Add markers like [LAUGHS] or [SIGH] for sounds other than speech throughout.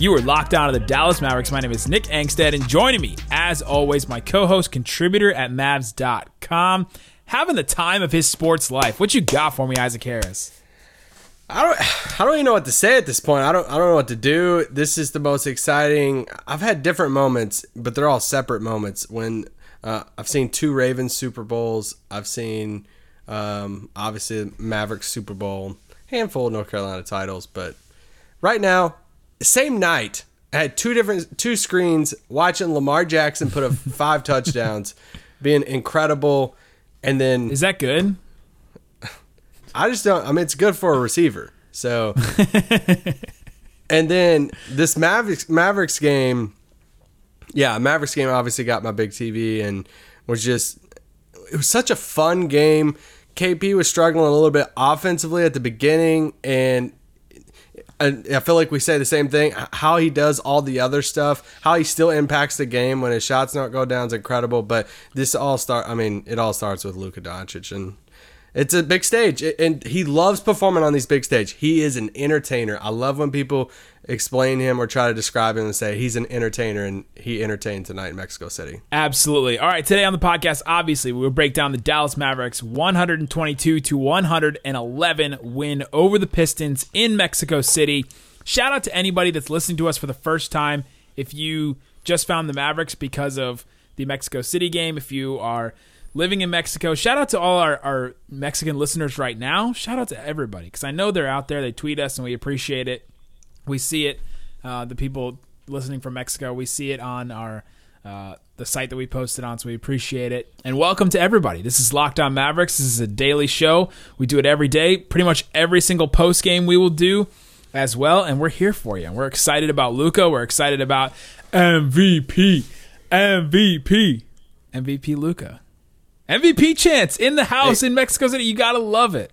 You are locked on to the Dallas Mavericks. My name is Nick Angstadt, and joining me, as always, my co-host, contributor at Mavs.com, having the time of his sports life. What you got for me, Isaac Harris? I don't I don't even know what to say at this point. I don't I don't know what to do. This is the most exciting. I've had different moments, but they're all separate moments when uh, I've seen two Ravens Super Bowls. I've seen um, obviously Mavericks Super Bowl, handful of North Carolina titles, but right now, same night, I had two different two screens watching Lamar Jackson put up [LAUGHS] five touchdowns, being incredible, and then Is that good? I just don't. I mean, it's good for a receiver. So, and then this Mavericks Mavericks game, yeah, Mavericks game obviously got my big TV and was just it was such a fun game. KP was struggling a little bit offensively at the beginning, and and I feel like we say the same thing. How he does all the other stuff, how he still impacts the game when his shots don't go down is incredible. But this all start. I mean, it all starts with Luka Doncic, and it's a big stage, and he loves performing on these big stage. He is an entertainer. I love when people explain him or try to describe him and say he's an entertainer, and he entertained tonight in Mexico City. Absolutely. All right, today on the podcast, obviously, we will break down the Dallas Mavericks 122 to 111 win over the Pistons in Mexico City. Shout out to anybody that's listening to us for the first time. If you just found the Mavericks because of the Mexico City game, if you are living in Mexico, shout out to all our, our Mexican listeners right now. Shout out to everybody because I know they're out there. They tweet us and we appreciate it. We see it. Uh, the people listening from Mexico, we see it on our uh, the site that we posted on, so we appreciate it. And welcome to everybody. This is Locked On Mavericks. This is a daily show. We do it every day. Pretty much every single post game we will do as well, and we're here for you. And we're excited about Luka. We're excited about MVP, MVP, MVP Luka, MVP chance in the house in Mexico City. You gotta love it.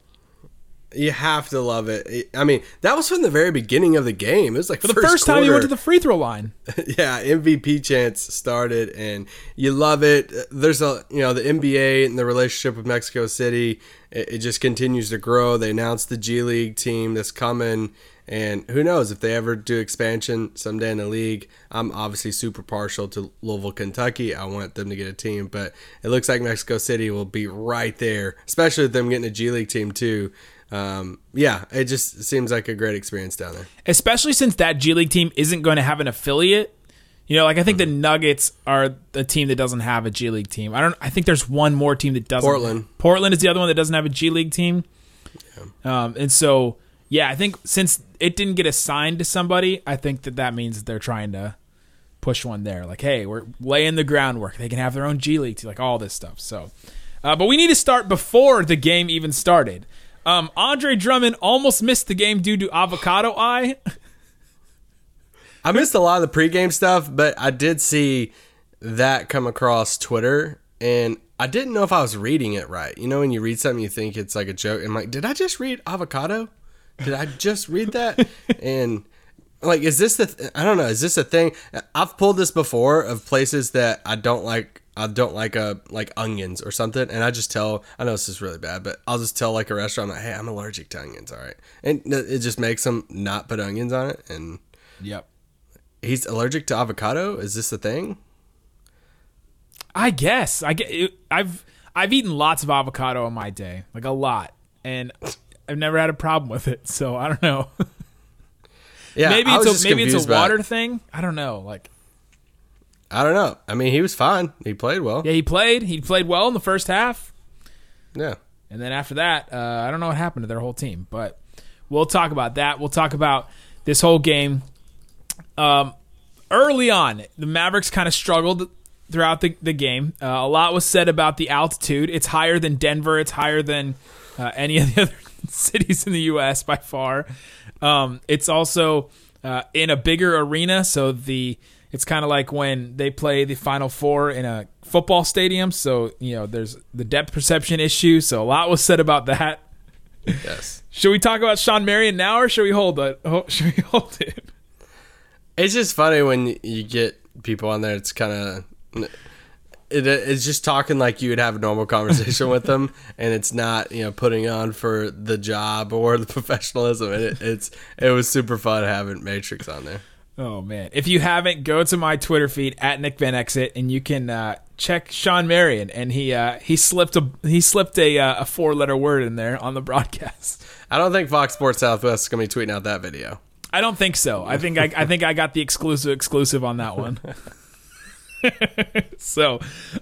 You have to love it. I mean, that was from the very beginning of the game. It was like For the first, time you went to the free throw line. [LAUGHS] yeah, MVP chance started, and you love it. There's a you know the NBA and the relationship with Mexico City. It, it just continues to grow. They announced the G League team that's coming, and who knows if they ever do expansion someday in the league. I'm obviously super partial to Louisville, Kentucky. I want them to get a team, but it looks like Mexico City will be right there, especially with them getting a G League team too. Um, yeah, it just seems like a great experience down there. especially since that G League team isn't going to have an affiliate. You know, like I think the Nuggets are the team that doesn't have a G League team. I don't. I think there's one more team that doesn't. Portland. Portland is the other one that doesn't have a G League team. Um, and so yeah, I think since it didn't get assigned to somebody, I think that that means that they're trying to push one there. Like, hey, we're laying the groundwork. They can have their own G League like all this stuff. So, uh, but we need to start before the game even started. Um, Andre Drummond almost missed the game due to avocado eye. [LAUGHS] I missed a lot of the pregame stuff, but I did see that come across Twitter, and I didn't know if I was reading it right. You know, when you read something, you think it's like a joke. I'm like, did I just read avocado? Did I just read that? and like, is this the? Th- I don't know. Is this a thing? I've pulled this before of places that I don't like. I don't like a like onions or something, and I just tell. I know this is really bad, but I'll just tell like a restaurant, like, "Hey, I'm allergic to onions." All right, and it just makes them not put onions on it, and Yep. He's allergic to avocado. Is this a thing? I guess I get. I've I've eaten lots of avocado in my day, like a lot, and I've never had a problem with it. So I don't know. [LAUGHS] Yeah, maybe it's a maybe it's a water thing. I don't know. Like I don't know. I mean, he was fine. He played well. yeah, he played. He played well in the first half, Yeah. and then after that, uh, I don't know what happened to their whole team. But we'll talk about that. We'll talk about this whole game. Um, early on, the Mavericks kind of struggled throughout the, the game. Uh, a lot was said about the altitude. It's higher than Denver. It's higher than uh, any of the [LAUGHS] other [LAUGHS] cities in the U.S. by far. Um, it's also uh, in a bigger arena, so the It's kind of like when they play the Final Four in a football stadium. So you know, there's the depth perception issue. So a lot was said about that. Yes. [LAUGHS] Should we talk about Shawn Marion now, or should we hold it? Ho- [LAUGHS] Should we hold it? It's just funny when you get people on there. It's kind of it, it's just talking like you would have a normal [LAUGHS] conversation with them, and it's not you know putting on for the job or the [LAUGHS] professionalism. And it, it's it was super fun having Matrix on there. Oh man! If you haven't, go to my Twitter feed at Nick Van Exit, and you can uh, check Shawn Marion. And he uh, he slipped a he slipped a uh, a four letter word in there on the [LAUGHS] broadcast. I don't think Fox Sports Southwest is gonna be tweeting out that video. I don't think so. I think I, I think I got the exclusive exclusive on that one. [LAUGHS] so,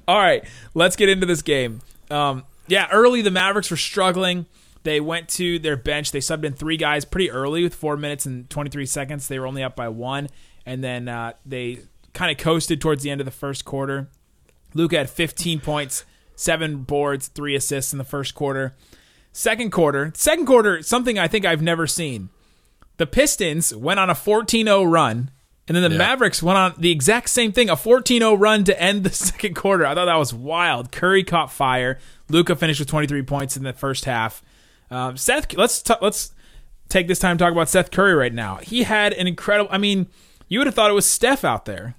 all right, let's get into this game. Um, yeah, early the Mavericks were struggling. They went to their bench. They subbed in three guys pretty early with four minutes and 23 seconds. They were only up by one, and then uh, they kind of coasted towards the end of the first quarter. Luka had 15 points, seven boards, three assists in the first quarter. Second quarter, second quarter, something I think I've never seen. The Pistons went on a 14-0 run, and then the Yeah. Mavericks went on the exact same thing, a 14-0 run to end the [LAUGHS] second quarter. I thought that was wild. Curry caught fire. Luka finished with 23 points in the first half. Um, Seth, let's t- let's take this time to talk about Seth Curry right now. He had an incredible. I mean, you would have thought it was Steph out there.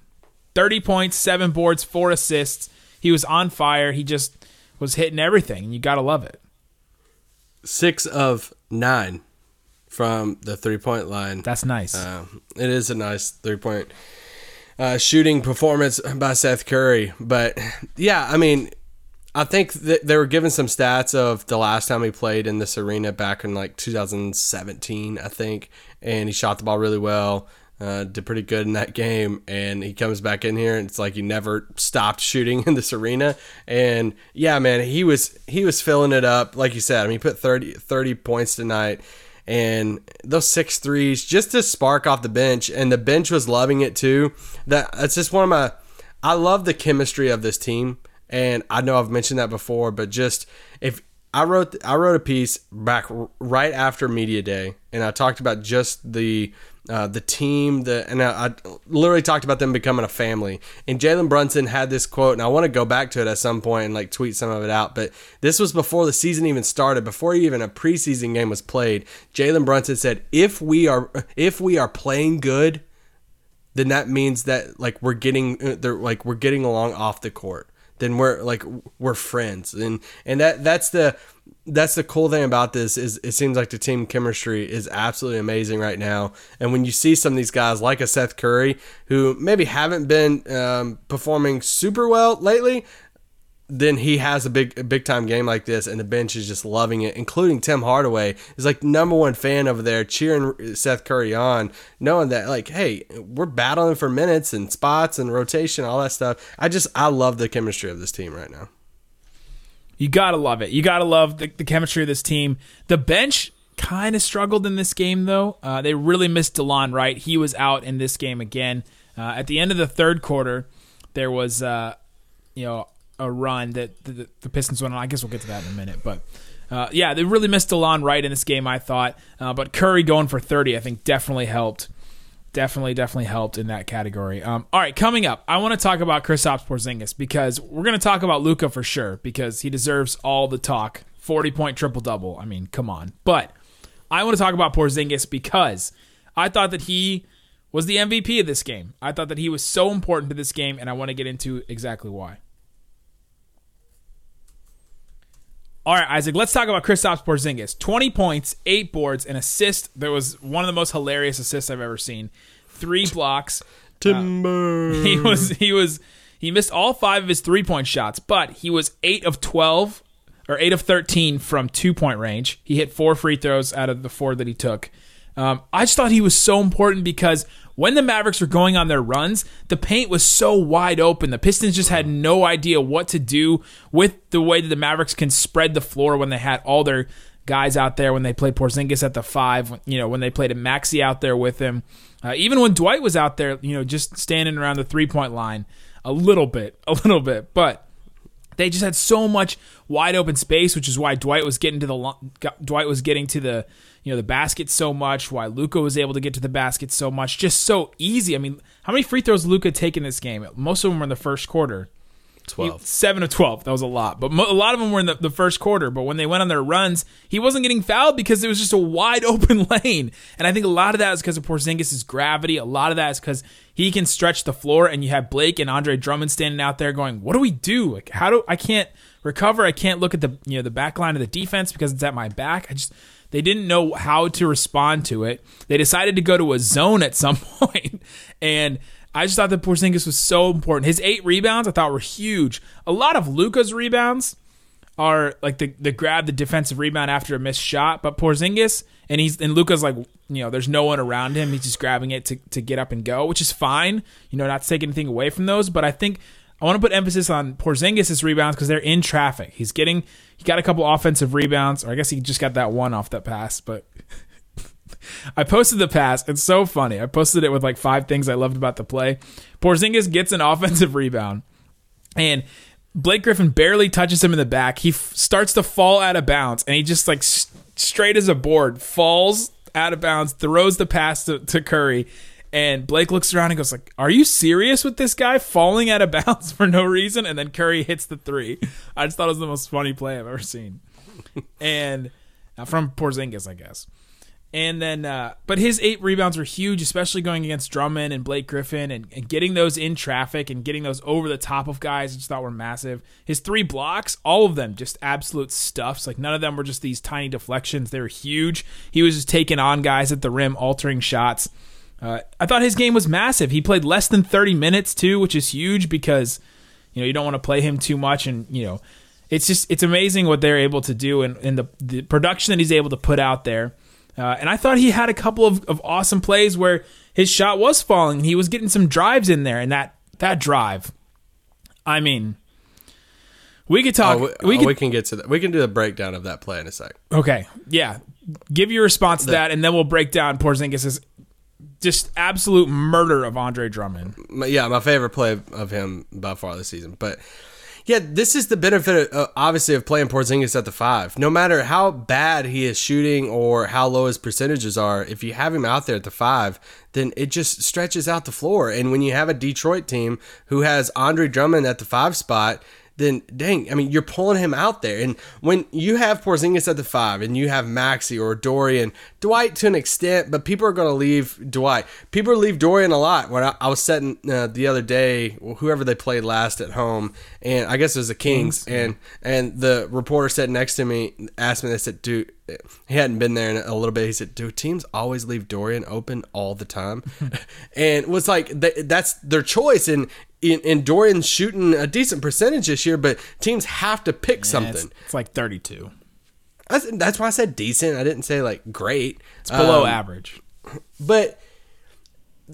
30 points, seven boards, four assists. He was on fire. He just was hitting everything, and you gotta love it. Six of nine from the three point line. That's nice. Um, it is a nice three point uh, shooting performance by Seth Curry. But yeah, I mean, I think they were given some stats of the last time he played in this arena back in like 2017, I think, and he shot the ball really well. Uh, did pretty good in that game, and he comes back in here, and it's like he never stopped shooting in this arena. And yeah, man, he was he was filling it up, like you said. I mean, he put 30, 30 points tonight, and those six threes just to spark off the bench, and the bench was loving it too. That that's just one of my. I love the chemistry of this team, and I know I've mentioned that before, but just if I wrote I wrote a piece back right after media day, and I talked about just the uh, the team, the and I, I literally talked about them becoming a family. And Jalen Brunson had this quote, and I want to go back to it at some point and like tweet some of it out. But this was before the season even started, before even a preseason game was played. Jalen Brunson said, "If we are if we are playing good." then that means that like we're getting uh, like we're getting along off the court then we're like we're friends. And and that that's the that's the cool thing about this is it seems like the team chemistry is absolutely amazing right now. And when you see some of these guys like a Seth Curry who maybe haven't been um, performing super well lately then he has a big big time game like this and the bench is just loving it including tim hardaway is like number one fan over there cheering seth curry on knowing that like hey we're battling for minutes and spots and rotation all that stuff i just i love the chemistry of this team right now You gotta love it. You gotta love the, the chemistry of this team. The bench kind of struggled in this game, though. Uh, they really missed Delon Wright. He was out in this game again. Uh, at the end of the third quarter, there was, uh, you know, a run that the, the Pistons went on. I guess we'll get to that in a minute, but. Uh, yeah, they really missed Delon Wright in this game, I thought. Uh, but Curry going for 30, I think, definitely helped. Definitely, definitely helped in that category. Um, all right, coming up, I want to talk about Kristaps Porzingis because we're going to talk about Luka for sure because he deserves all the talk. 40 point triple double. I mean, come on. But I want to talk about Porzingis because I thought that he was the MVP of this game. I thought that he was so important to this game, and I want to get into exactly why. All right, Isaac, let's talk about Kristaps Porzingis. 20 points, 8 boards, an assist that was one of the most hilarious assists I've ever seen. 3 blocks. timber [LAUGHS] He was he was he missed all 5 of his 3-point shots, but he was 8 of 12 or 8 of 13 from 2-point range. He hit 4 free throws out of the 4 that he took. Um, I just thought he was so important because when the Mavericks were going on their runs, the paint was so wide open. The Pistons just had no idea what to do with the way that the Mavericks can spread the floor when they had all their guys out there. When they played Porzingis at the five, you know, when they played a Maxi out there with him, uh, even when Dwight was out there, you know, just standing around the three point line a little bit, [LAUGHS] a little bit, but they just had so much wide open space, which is why Dwight was getting to the Dwight was getting to the you know the basket so much, why Luka was able to get to the basket so much, just so easy. I mean, how many free throws Luka take in this game? Most of them were in the first quarter. Twelve. Seven of 12. That was a lot. But mo- a lot of them were in the, the first quarter. But when they went on their runs, he wasn't getting fouled because it was just a wide [LAUGHS] open lane. And I think a lot of that is because of Porzingis' gravity. A lot of that is because he can stretch the floor. And you have Blake and Andre Drummond standing out there going, what do we do? Like, how do I can't recover? I can't look at the, you know, the back line of the defense because it's at my back. I just, they didn't know how to respond to it. They decided to go to a zone at some [LAUGHS] point, and I just thought that Porzingis was so important. His eight rebounds I thought were huge. A lot of Luka's rebounds are like the the grab the defensive rebound after a missed shot, but Porzingis and he's and Luka's like you know there's no one around him. He's just grabbing it to to get up and go, which is fine. You know, not to take anything away from those, but I think I want to put emphasis on Porzingis' rebounds because they're in traffic. He's getting he got a couple offensive rebounds, or I guess he just got that one off that pass, but [LAUGHS] I posted the pass. It's so funny. I posted it with like five things I loved about the play. Porzingis gets an [LAUGHS] offensive rebound, and Blake Griffin barely touches him in the back. He f- starts to fall out of bounds, and he just like s- straight as a board falls out of bounds, throws the pass to, to Curry, and Blake looks around and goes like, "Are you serious with this guy falling out of [LAUGHS] bounds for no reason?" And then Curry hits the three. I just thought it was the most funny play I've ever seen, and uh, from Porzingis, I guess. And then, uh, but his eight rebounds were huge, especially going against Drummond and Blake Griffin and, and getting those in traffic and getting those over the top of guys. I just thought were massive. His three blocks, all of them, just absolute stuffs. Like none of them were just these tiny deflections. They were huge. He was just taking on guys at the rim, altering shots. Uh, I thought his game was massive. He played less than 30 minutes too, which is huge because you know you don't want to play him too much, and you know it's just it's amazing what they're able to do and, and the the production that he's able to put out there. Uh, and I thought he had a couple of, of awesome plays where his shot was falling. He was getting some drives in there, and that that drive, I mean, we could talk. Oh, we, we oh, could we can get to that. We can do a breakdown of that play in a sec. Okay, yeah. Give your response to that, and then we'll break down Porzingis' just absolute murder of Andre Drummond. Yeah, my favorite play of him by far this season. But yeah, this is the benefit, uh, obviously, of playing Porzingis at the five. No matter how bad he is shooting or how low his percentages are, if you have him out there at the five, then it just stretches out the floor. And when you have a Detroit team who has Andre Drummond at the five spot, then dang, I mean, you're pulling him out there. And when you have Porzingis at the five and you have Maxi or Dorian, Dwight to an extent, but people are going to leave Dwight. People leave Dorian a lot. When I, I was setting uh, the other day, whoever they played last at home, and I guess it was the Kings, and and the reporter sitting next to me asked me, they said, dude, he hadn't been there in a little bit. He said, "Dude, teams always leave Dorian open all the time," [LAUGHS] and was like, "That's their choice." And in, and Dorian's shooting a decent percentage this year, but teams have to pick It's, something. it's like 32. That's, that's why I said decent. I didn't say like great. It's below Um, average. but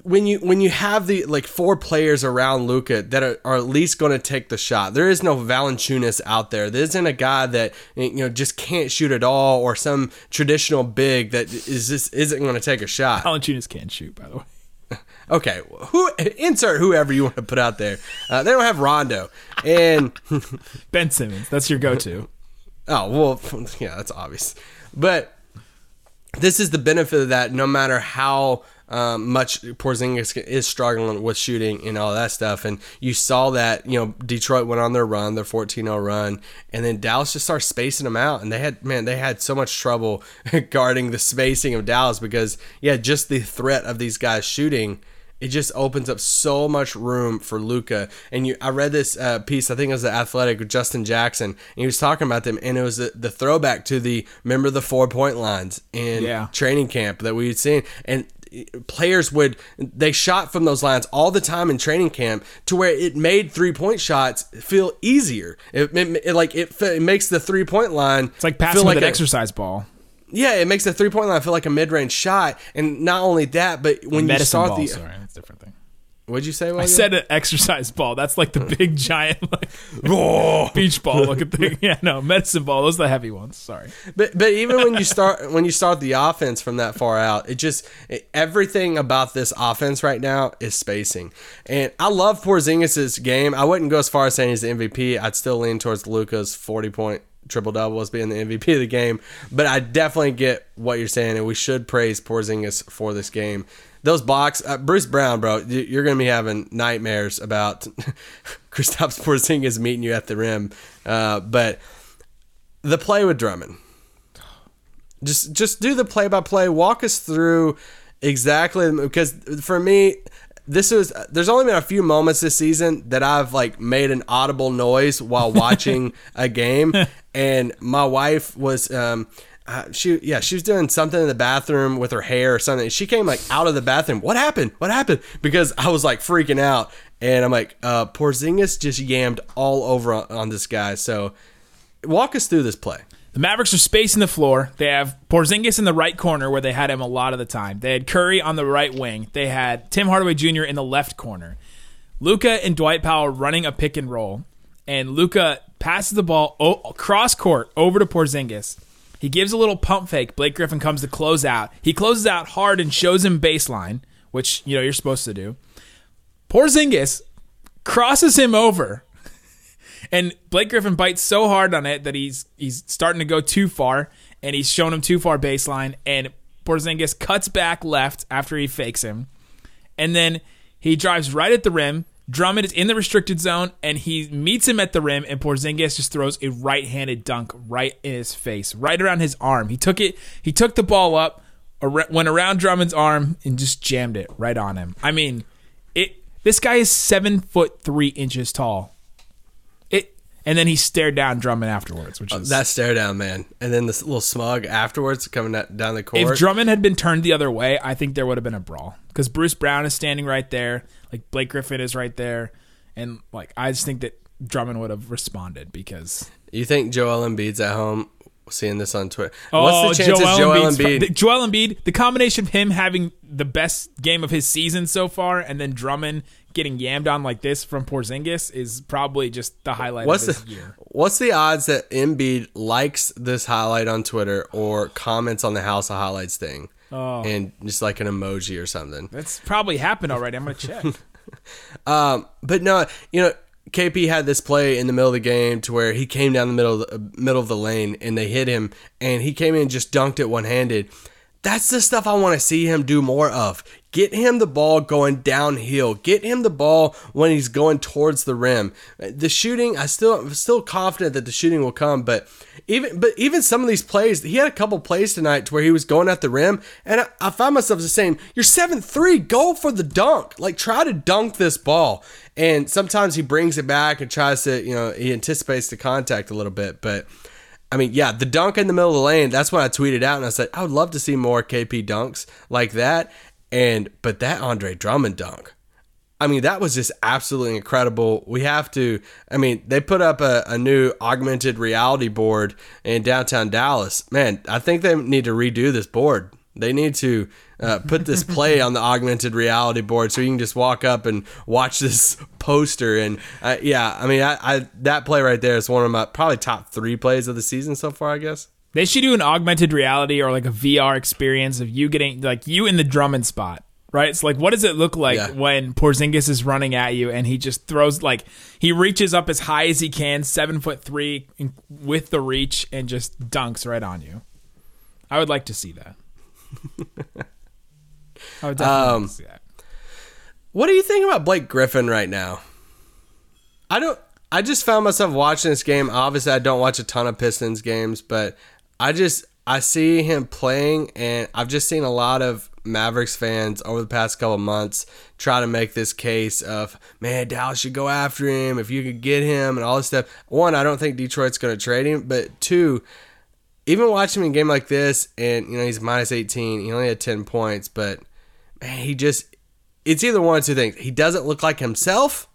when you when you have the like four players around Luka that are, are at least going to take the shot, there is no Valanciunas out there. There isn't a guy that you know just can't shoot at all, or some traditional big that is just isn't going to take a shot. Valanciunas can't shoot, by the way. [LAUGHS] Okay, who insert whoever you want to put out there. Uh, they don't have Rondo, and [LAUGHS] Ben Simmons, that's your go-to. [LAUGHS] Oh well, yeah, that's obvious. But this is the benefit of that. No matter how um, much Porzingis is struggling with shooting and all that stuff, and you saw that you know Detroit went on their run, their 14-0 run, and then Dallas just started spacing them out, and they had man, they had so much trouble [LAUGHS] guarding the spacing of Dallas because yeah, just the threat of these guys shooting it just opens up so much room for Luka. And you, I read this uh, piece, I think it was the Athletic with Justin Jackson, and he was talking about them, and it was the, the throwback to the remember the four point lines in Yeah. training camp that we had seen, and players would they shot from those lines all the time in training camp to where it made three point shots feel easier. It, it- it- like it, it makes the three point line. It's like passing with an exercise ball. Yeah, it makes the three point line feel like a mid range shot, and not only that, but when you start ball, the sorry, that's a different thing. What'd you say? I Logan? said an exercise ball. That's like the big [LAUGHS] giant like beach ball looking [LAUGHS] thing. Yeah, no, medicine ball. Those are the heavy ones. Sorry. But but even when you [LAUGHS] start when you start the offense from that far out, it just it, everything about this offense right now is spacing. And I love Porzingis' game. I wouldn't go as far as saying he's the MVP. I'd still lean towards Luka's forty point triple double as being the MVP of the game. But I definitely get what you're saying, and we should praise Porzingis for this game. Those blocks, uh, Bruce Brown, bro, you- you're going to be having nightmares about [LAUGHS] Kristaps Porzingis meeting you at the rim. Uh, but the play with Drummond, just just do the play by play. Walk us through exactly because for me, this was there's only been a few moments this season that I've like made an audible noise while [LAUGHS] watching a game, [LAUGHS] and my wife was um. Uh, she yeah she was doing something in the bathroom with her hair or something. She came like out of the bathroom. What happened? What happened? Because I was like freaking out, and I'm like, uh, Porzingis just yammed all over on, on this guy. So walk us through this play. The Mavericks are spacing the floor. They have Porzingis in the right corner where they had him a lot of the time. They had Curry on the right wing. They had Tim Hardaway Jr. in the left corner. Luka and Dwight Powell running a pick and roll, and Luka passes the ball cross court over to Porzingis. He gives a little pump fake. Blake Griffin comes to close out. He closes out hard and shows him baseline, which you know you're supposed to do. Porzingis crosses him over and Blake Griffin bites so hard on it that he's he's starting to go too far, and he's shown him too far baseline. And Porzingis cuts back left after he fakes him, and then he drives right at the rim. Drummond is in the restricted zone, and he meets him at the rim, and Porzingis just throws a right-handed dunk right in his face, right around his arm. He took it. He took the ball up, went around Drummond's arm, and just jammed it right on him. I mean, it. This guy is seven foot three inches tall. And then he stared down Drummond afterwards, which uh, is That stare down, man, and then this little smug afterwards coming down the court. if Drummond had been turned the other way, I think there would have been a brawl. Because Bruce Brown is standing right there, like Blake Griffin is right there, and like I just think that Drummond would have responded because you think Joel Embiid's at home seeing this on Twitter? oh, What's the chances Joel, Embiid's- Embiid? the- Joel Embiid, the combination of him having the best game of his season so far, and then Drummond getting yammed on like this from Porzingis is probably just the highlight What's of the year. What's the odds that Embiid likes this highlight on Twitter or comments on the House of Highlights thing, Oh. and just like an emoji or something? That's probably happened already. I'm gonna check. [LAUGHS] Um, but no, you know, KP had this play in the middle of the game to where he came down the middle of the, middle of the lane and they hit him, and he came in and just dunked it one handed. That's the stuff I want to see him do more of. Get him the ball going downhill. Get him the ball when he's going towards the rim. The shooting, I still I'm still confident that the shooting will come, but even but even some of these plays, he had a couple plays tonight to where he was going at the rim, and I, I found myself just saying, "You're seven three, go for the dunk. Like try to dunk this ball." And sometimes he brings it back and tries to, you know, he anticipates the contact a little bit, but. I mean, yeah, the dunk in the middle of the lane, that's when I tweeted out and I said, I would love to see more KP dunks like that. And, but that Andre Drummond dunk, I mean, that was just absolutely incredible. We have to, I mean, they put up a, a new augmented reality board in downtown Dallas. Man, I think they need to redo this board. They need to uh, put this play on the augmented reality board so you can just walk up and watch this poster. And uh, yeah, I mean, I, I that play right there is one of my probably top three plays of the season so far. I guess. They should do an augmented reality or like a VR experience of you getting like you in the Drummond spot, right? So like, what does it look like Yeah. when Porzingis is running at you and he just throws like he reaches up as high as he can, seven foot three with the reach, and just dunks right on you. I would like to see that. Would definitely Um, see that. What do you think about Blake Griffin right now? I don't. I just found myself watching this game. Obviously, I don't watch a ton of Pistons games, but I just I see him playing, and I've just seen a lot of Mavericks fans over the past couple months try to make this case of man, Dallas should go after him if you could get him and all this stuff. One, I don't think Detroit's going to trade him, but two, even watching him in a game like this, and you know he's minus eighteen, he only had ten points, but man, he just it's either one or two things. He doesn't look like himself,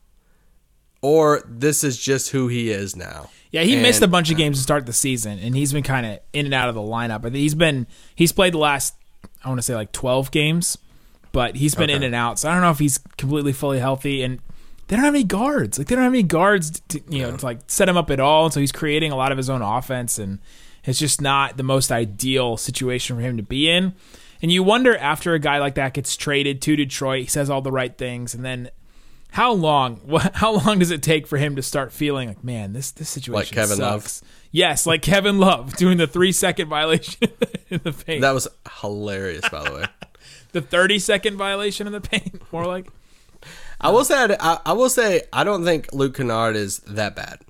or this is just who he is now. Yeah, he missed a bunch of uh, games to start the season, and he's been kind of in and out of the lineup. But he's been he's played the last I want to say like twelve games, but he's been in and out. So I don't know if he's completely fully healthy. And they don't have any guards. Like they don't have any guards to you know to like set him up at all. And so he's creating a lot of his own offense, and it's just not the most ideal situation for him to be in. And you wonder after a guy like that gets traded to Detroit, he says all the right things, and then How long? [LAUGHS] How long does it take for him to start feeling like, man, this this situation Kevin Love? sucks. Yes, like Kevin Love [LAUGHS] doing the three second violation [LAUGHS] in the paint. That was hilarious, by the way. the thirty second violation in the paint. More like I will say I, I will say I don't think Luke Kennard is that bad.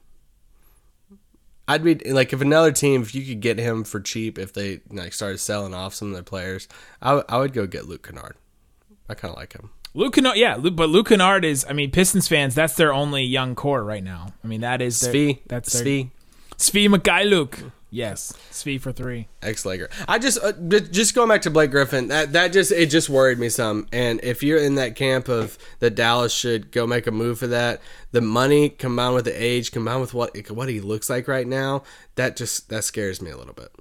I'd be like if another team if you could get him for cheap if they like started selling off some of their players, I, w- I would go get Luke Kennard. I kind of like him. Luke Kennard. Yeah, Luke, but Luke Kennard is. I mean, Pistons fans. That's their only young core right now. I mean, that is their, Svi, That's their, Svi, Svi Mykhailiuk. Yes, Svi for three. ex Laker. I just uh, just going back to Blake Griffin. That that just it just worried me some. And if you're in that camp of that Dallas should go make a move for that, the money combined with the age, combined with what what he looks like right now, that just that scares me a little bit.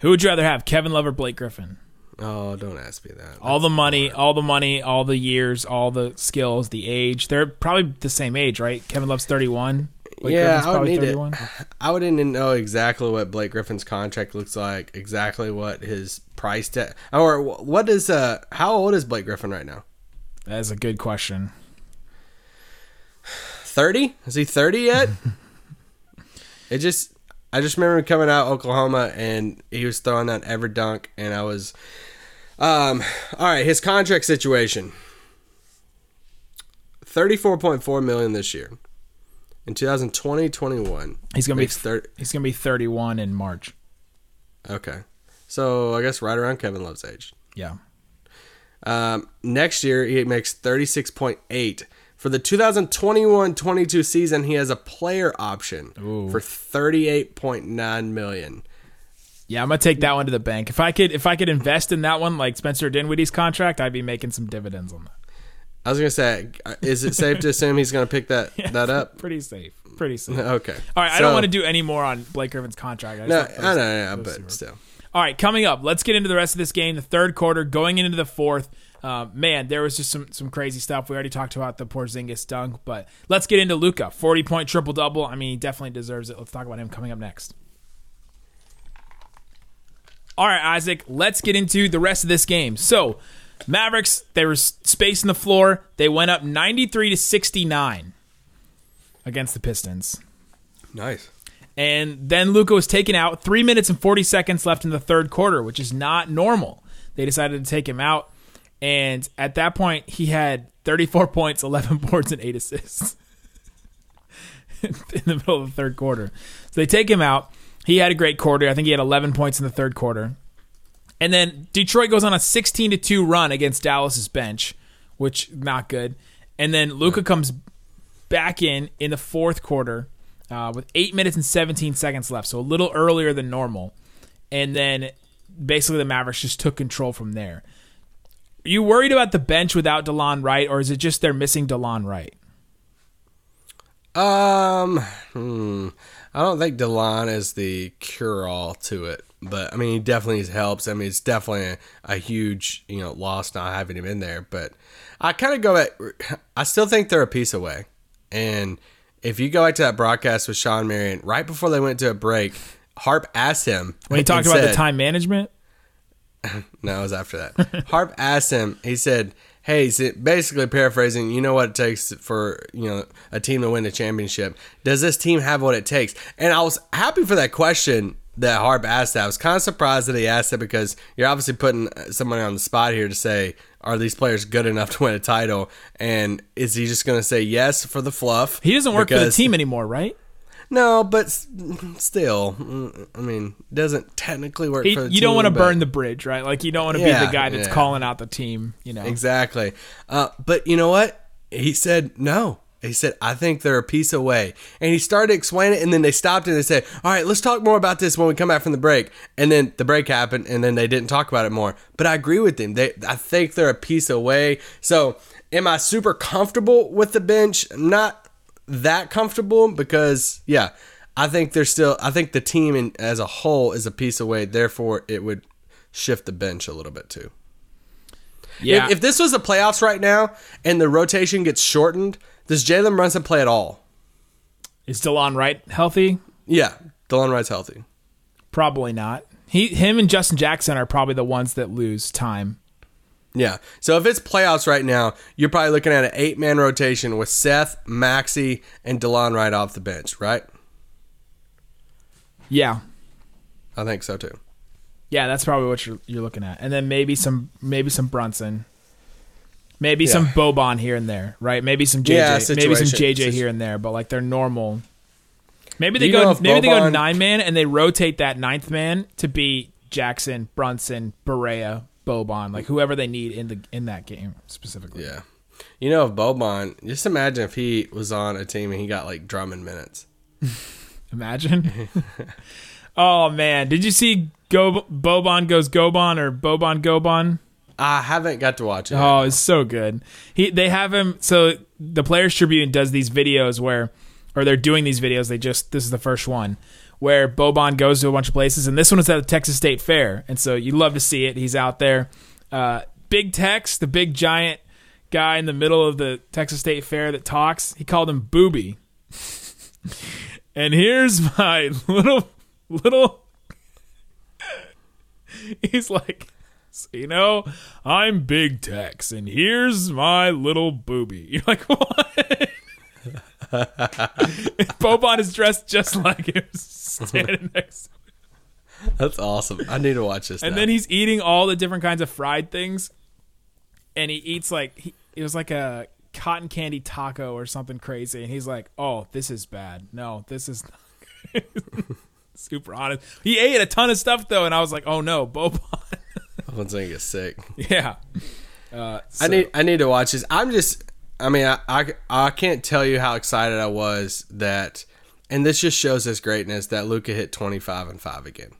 Who would you rather have, Kevin Love or Blake Griffin? Oh, don't ask me that. All the money, all the money, all the years, all the skills, the age. They're probably the same age, right? Kevin Love's thirty-one. Blake yeah, I would need 31. it. [LAUGHS] I would need to know exactly what Blake Griffin's contract looks like, exactly what his price tag, or what is uh, how old is Blake Griffin right now? That is a good question. Thirty? Is he thirty yet? [LAUGHS] it just, I just remember coming out of Oklahoma and he was throwing that ever dunk, and I was, um, all right, his contract situation. Thirty-four point four million this year. In 2020, 21. He's gonna be makes thir- he's gonna be thirty-one in March. Okay. So I guess right around Kevin Love's age. Yeah. Um, next year he makes 36.8. For the 2021-22 season, he has a player option for 38.9 million. Yeah, I'm gonna take that one to the bank. If I could, if I could invest in that one, like Spencer Dinwiddie's contract, I'd be making some dividends on that. I was gonna say, is it safe to assume he's gonna pick that [LAUGHS] that up? Pretty safe. Pretty safe. [LAUGHS] Okay. All right, I don't want to do any more on Blake Griffin's contract. I just No, I know, yeah, but super. still. All right, coming up, let's get into the rest of this game. The third quarter, going into the fourth. Uh, man, there was just some some crazy stuff. We already talked about the Porzingis dunk, but let's get into Luka. Forty point triple double. I mean, he definitely deserves it. Let's talk about him coming up next. All right, Isaac, let's get into the rest of this game. So, Mavericks, there was space in the floor. They went up 93 to 69 against the Pistons. Nice. And then Luka was taken out. Three minutes and 40 seconds left in the third quarter, which is not normal. They decided to take him out. And at that point, he had 34 [LAUGHS] points, 11 [LAUGHS] boards, and 8 assists [LAUGHS] in the middle of the third quarter. So they take him out. He had a great quarter. I think he had 11 points in the third quarter. And then Detroit goes on a 16 to 2 run against Dallas's bench, which not good. And then Luka comes back in in the fourth quarter uh, with 8 minutes and 17 seconds left, so a little earlier than normal. And then basically the Mavericks just took control from there. Are you worried about the bench without DeLon Wright, or is it just they're missing DeLon Wright? Um, hmm. I don't think Delon is the cure-all to it, but I mean, he definitely helps. I mean, it's definitely a, a huge, you know, loss not having him in there. But I kind of go back. I still think they're a piece away. And if you go back to that broadcast with Shawn Marion, right before they went to a break, Harp asked him When he talked about the time management, [LAUGHS] no, it was after that. [LAUGHS] Harp asked him. He said, "Hey, basically paraphrasing. You know what it takes for you know a team to win a championship. Does this team have what it takes?" And I was happy for that question that Harp asked. That I was kind of surprised that he asked it because you're obviously putting somebody on the spot here to say, "Are these players good enough [LAUGHS] to win a title?" And is he just going to say yes for the fluff? he doesn't work for the team anymore, right? No, but still, I mean, doesn't technically work He, for the you don't want to burn the bridge, right? Like you don't want to be the guy that's yeah. calling out the team. You know, Exactly. Uh, but you know what? He said no. He said, I think they're a piece away. And he started to explain it, and then they stopped and they said, All right, let's talk more about this when we come back from the break. And then the break happened, and then they didn't talk about it more. But I agree with him. They, I think they're a piece away. So, am I super comfortable with the bench? Not that comfortable because, yeah, I think they're still, I think the team in, as a whole is a piece away. Therefore, it would shift the bench a little bit too. yeah. If, if this was the playoffs right now and the rotation gets shortened, does Jalen Brunson play at all? Is DeLon Wright healthy? Yeah, Delon Wright's healthy. Probably not. He, him, and Justin Jackson are probably the ones that lose time. Yeah. So if it's playoffs right now, you're probably looking at an eight man rotation with Seth, Maxi, and Delon right off the bench, right? Yeah, I think so too. yeah, that's probably what you're you're looking at, and then maybe some maybe some Brunson, maybe some Yeah. Boban here and there, right? Maybe some JJ, Yeah, maybe some JJ here and there, but like they're normal. Maybe they Do you know go maybe they go nine man and they rotate that ninth man to be Jackson, Brunson, Barea, Boban, like whoever they need in the in that game specifically. Yeah. You know, if Boban, just imagine if he was on a team and he got like Drummond minutes. [LAUGHS] Imagine. [LAUGHS] oh man, did you see Go Boban goes Gobon or Boban Gobon? I haven't got to watch it. Oh, it's so good. He they have him so the Players Tribune does these videos where or they're doing these videos, they just this is the first one where Boban goes to a bunch of places and this one is at the Texas State Fair. And so you love to see it. He's out there. Uh, big Tex, the big giant guy in the middle of the Texas State Fair that talks, he called him Booby. [LAUGHS] and here's my [LAUGHS] little little [LAUGHS] He's like you know, I'm Big Tex, and here's my little booby. [LAUGHS] You're like, what? [LAUGHS] Boban is dressed just like him, [LAUGHS] standing next. That's awesome. I need to watch this. And now. then he's eating all the different kinds of fried things, and he eats like he, it was like a cotton candy taco or something crazy. And he's like, "Oh, this is bad. No, this is not good." super honest. He ate a ton of stuff though, and I was like, "Oh no, Boban." One's gonna get sick. [LAUGHS] yeah. Uh, I need I need to watch this. I'm just I mean I, I I can't tell you how excited I was that and this just shows his greatness that Luka hit 25 and 5 again.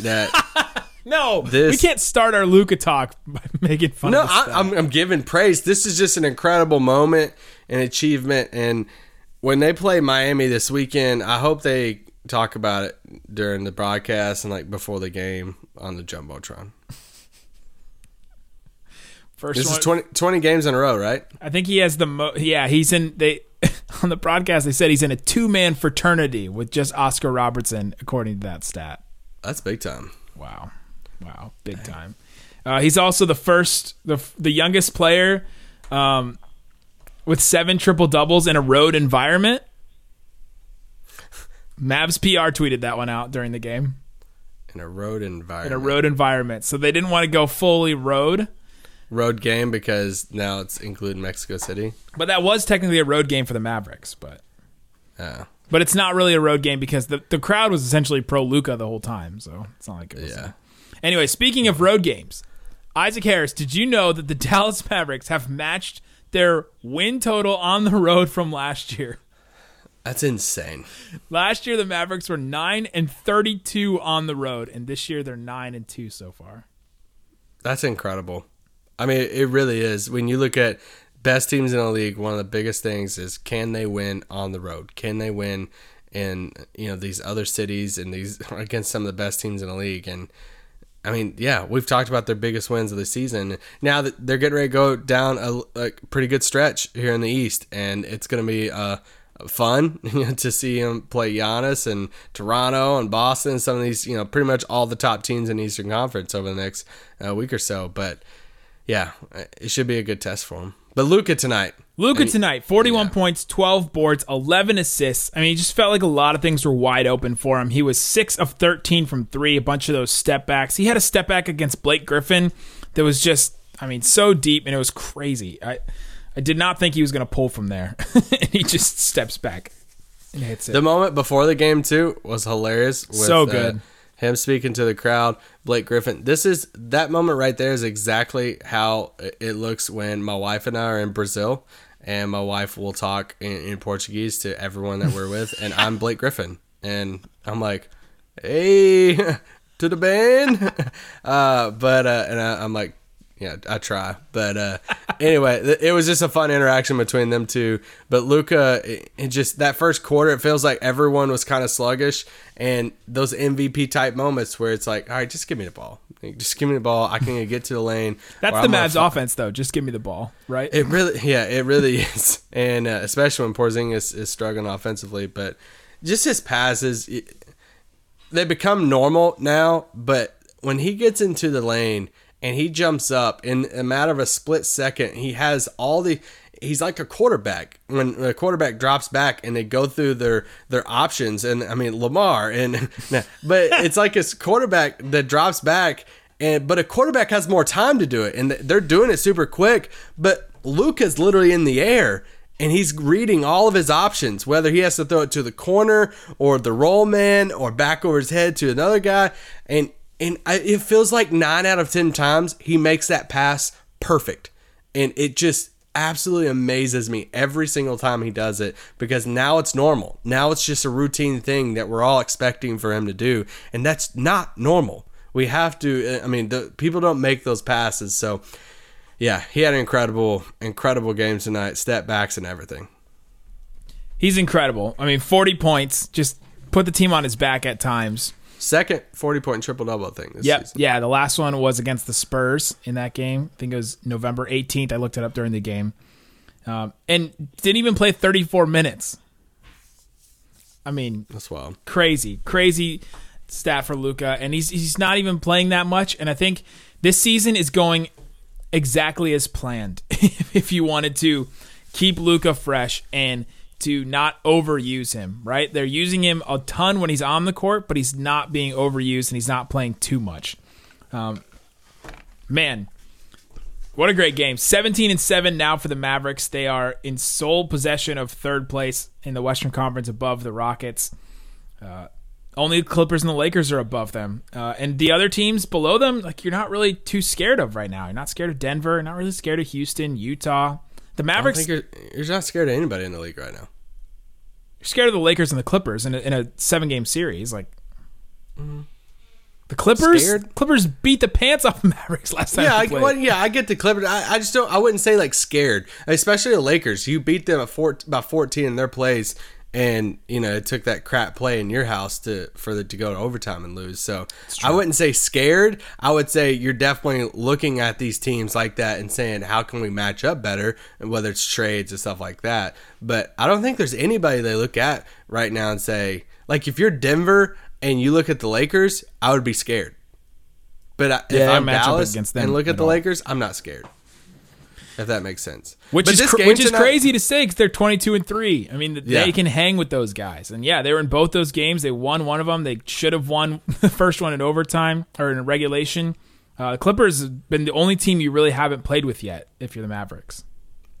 That [LAUGHS] No, This- we can't start our Luka talk [LAUGHS] by making fun No, of this I. I'm I'm giving praise. This is just an incredible moment and achievement and when they play Miami this weekend, I hope they talk about it during the broadcast and like before the game on the jumbotron. First This one, is 20, 20 games in a row, right? I think he has the mo- yeah, he's in they [LAUGHS] on the broadcast they said he's in a two-man fraternity with just Oscar Robertson according to that stat. That's big time. Wow. Wow, big time. Uh, he's also the first the the youngest player um, with seven triple doubles in a road environment. Mavs PR tweeted that one out during the game. In a road environment. In a road environment. So they didn't want to go fully road. road game because now it's including Mexico City. But that was technically a road game for the Mavericks, but Yeah. but it's not really a road game because the, the crowd was essentially pro Luka the whole time, so it's not like it was. Yeah. Anyway, speaking of road games, Isaac Harris, did you know that the [LAUGHS] Dallas Mavericks have matched their win total on the road from last year? That's insane. Last year the Mavericks were 9 and 32 on the road and this year they're 9 and 2 so far. That's incredible. I mean, it really is. When you look at best teams in the league, one of the biggest things is can they win on the road? Can they win in you know these other cities and these [LAUGHS] against some of the best teams in the league? And I mean, yeah, we've talked about their biggest wins of the season. Now that they're getting ready to go down a, a pretty good stretch here in the East, and it's going to be uh, fun [LAUGHS] to see him play Giannis and Toronto and Boston, some of these, you know, pretty much all the top teams in the Eastern Conference over the next uh, week or so. But yeah, it should be a good test for him. But Luka tonight, Luka tonight, 41 yeah. points, 12 boards, 11 assists. I mean, he just felt like a lot of things were wide open for him. He was 6 of 13 from 3, a bunch of those step backs. He had a step back against Blake Griffin that was just, I mean, so deep and it was crazy. I I did not think he was going to pull from there. [LAUGHS] and he just steps back and hits it. The moment before the game too was hilarious. With, So uh, good. him speaking to the crowd, Blake Griffin. This is that moment right there is exactly how it looks when my wife and I are in Brazil, and my wife will talk in, in Portuguese to everyone that we're with, and I'm Blake Griffin, and I'm like, "Hey, to the band," uh, but uh, and I, I'm like. Yeah, I try, but uh, [LAUGHS] anyway, th- it was just a fun interaction between them two. But Luka, it, it just that first quarter, it feels like everyone was kind of sluggish, and those MVP type moments where it's like, all right, just give me the ball, just give me the ball. I can get to the lane. [LAUGHS] That's the I'm Mavs offense, though. Just give me the ball, right? It really, yeah, it really [LAUGHS] is, and uh, especially when Porzingis is struggling offensively, but just his passes, it, they become normal now. But when he gets into the lane and he jumps up in a matter of a split second. He has all the he's like a quarterback when a quarterback drops back and they go through their their options and I mean Lamar and [LAUGHS] but [LAUGHS] it's like a quarterback that drops back and but a quarterback has more time to do it and they're doing it super quick but Luke is literally in the air and he's reading all of his options whether he has to throw it to the corner or the roll man or back over his head to another guy and and I, it feels like 9 out of 10 times he makes that pass perfect and it just absolutely amazes me every single time he does it because now it's normal. Now it's just a routine thing that we're all expecting for him to do, and that's not normal. We have to. Uh, I mean, the people don't make those passes, so yeah, he had an incredible, incredible game tonight. Step backs and everything. He's incredible. I mean, 40 points, just put the team on his back at times. Second 40 point triple double thing this Yep. season. Yeah, the last one was against the Spurs in that game. I think it was November 18th. I looked it up during the game. Um, and didn't even play 34 minutes. I mean, That's wild. crazy, crazy stat for Luka, and he's he's not even playing that much. And I think this season is going exactly as planned. [LAUGHS] if you wanted to keep Luka fresh and to not overuse him, right? They're using him a ton when he's on the court, but he's not being overused and he's not playing too much. Um, man, what a great game. 17 and 7 now for the Mavericks. They are in sole possession of third place in the Western Conference above the Rockets. Uh, only the Clippers and the Lakers are above them. Uh, and the other teams below them, like you're not really too scared of right now. You're not scared of Denver, you're not really scared of Houston, Utah. The I don't Mavericks, think you're, you're not scared of anybody in the league right now. you're scared of the Lakers and the Clippers in a, in a seven game series. Like mm-hmm. the Clippers, Scared? Clippers beat the pants off the [LAUGHS] Mavericks last time. Yeah, I, well, yeah, I get the Clippers. I, I just don't. I wouldn't say like scared, especially the Lakers. You beat them at four, about fourteen in their plays, and you know it took that crap play in your house to for the, to go to overtime and lose. So I wouldn't say scared. I would say you're definitely looking at these teams like that and saying how can we match up better, and whether it's trades and stuff like that. But I don't think there's anybody they look at right now and say like if you're Denver and you look at the Lakers, I would be scared. But I, if I'm Dallas against them and look at at the all. Lakers, I'm not scared. If that makes sense. Which But is this cr- which is tonight- crazy to say because they're twenty two and three. I mean, Yeah. they can hang with those guys, and yeah, they were in both those games. They won one of them. They should have won [LAUGHS] the first one in overtime or in regulation. Uh, the Clippers have been the only team you really haven't played with yet. If you're the Mavericks,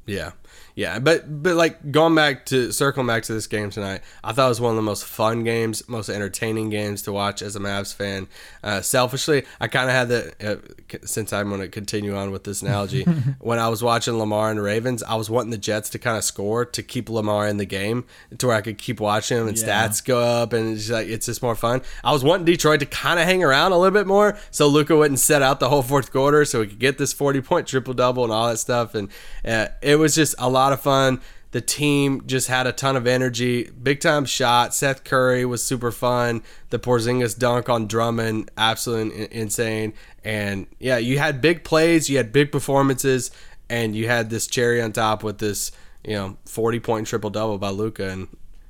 Yeah. Yeah, but but like going back to circling back to this game tonight, I thought it was one of the most fun games, most entertaining games to watch as a Mavs fan. Uh, selfishly, I kind of had the uh, since I'm going to continue on with this analogy. [LAUGHS] when I was watching Lamar and Ravens, I was wanting the Jets to kind of score to keep Lamar in the game, to where I could keep watching him and Yeah. stats go up, and it's just like it's just more fun. I was wanting Detroit to kind of hang around a little bit more, so Luka wouldn't set out the whole fourth quarter, so we could get this forty point triple double and all that stuff. And uh, it was just a lot of fun. The team just had a ton of energy, big time shot. Seth Curry was super fun. The Porzingis dunk on Drummond, absolutely insane. And yeah, you had big plays, you had big performances, and you had this cherry on top with this, you know, forty point triple double by Luka, and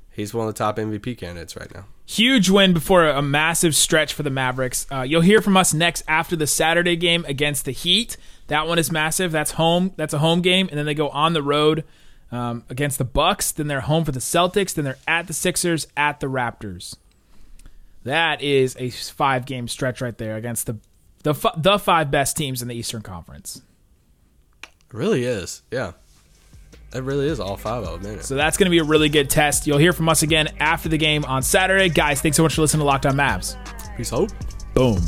he's one of the top MVP candidates right now. huge win before a massive stretch for the Mavericks. Uh, you'll hear from us next after the Saturday game against the Heat. That one is massive. That's home. That's a home game, and then they go on the road um, against the Bucks. Then they're home for the Celtics. Then they're at the Sixers, at the Raptors. That is a five game stretch right there against the the the five best teams in the Eastern Conference. It really is, yeah. It really is all five of them. So that's going to be a really good test. You'll hear from us again after the game on Saturday. Guys, thanks so much for listening to Locked On Mavs. Peace out. Boom.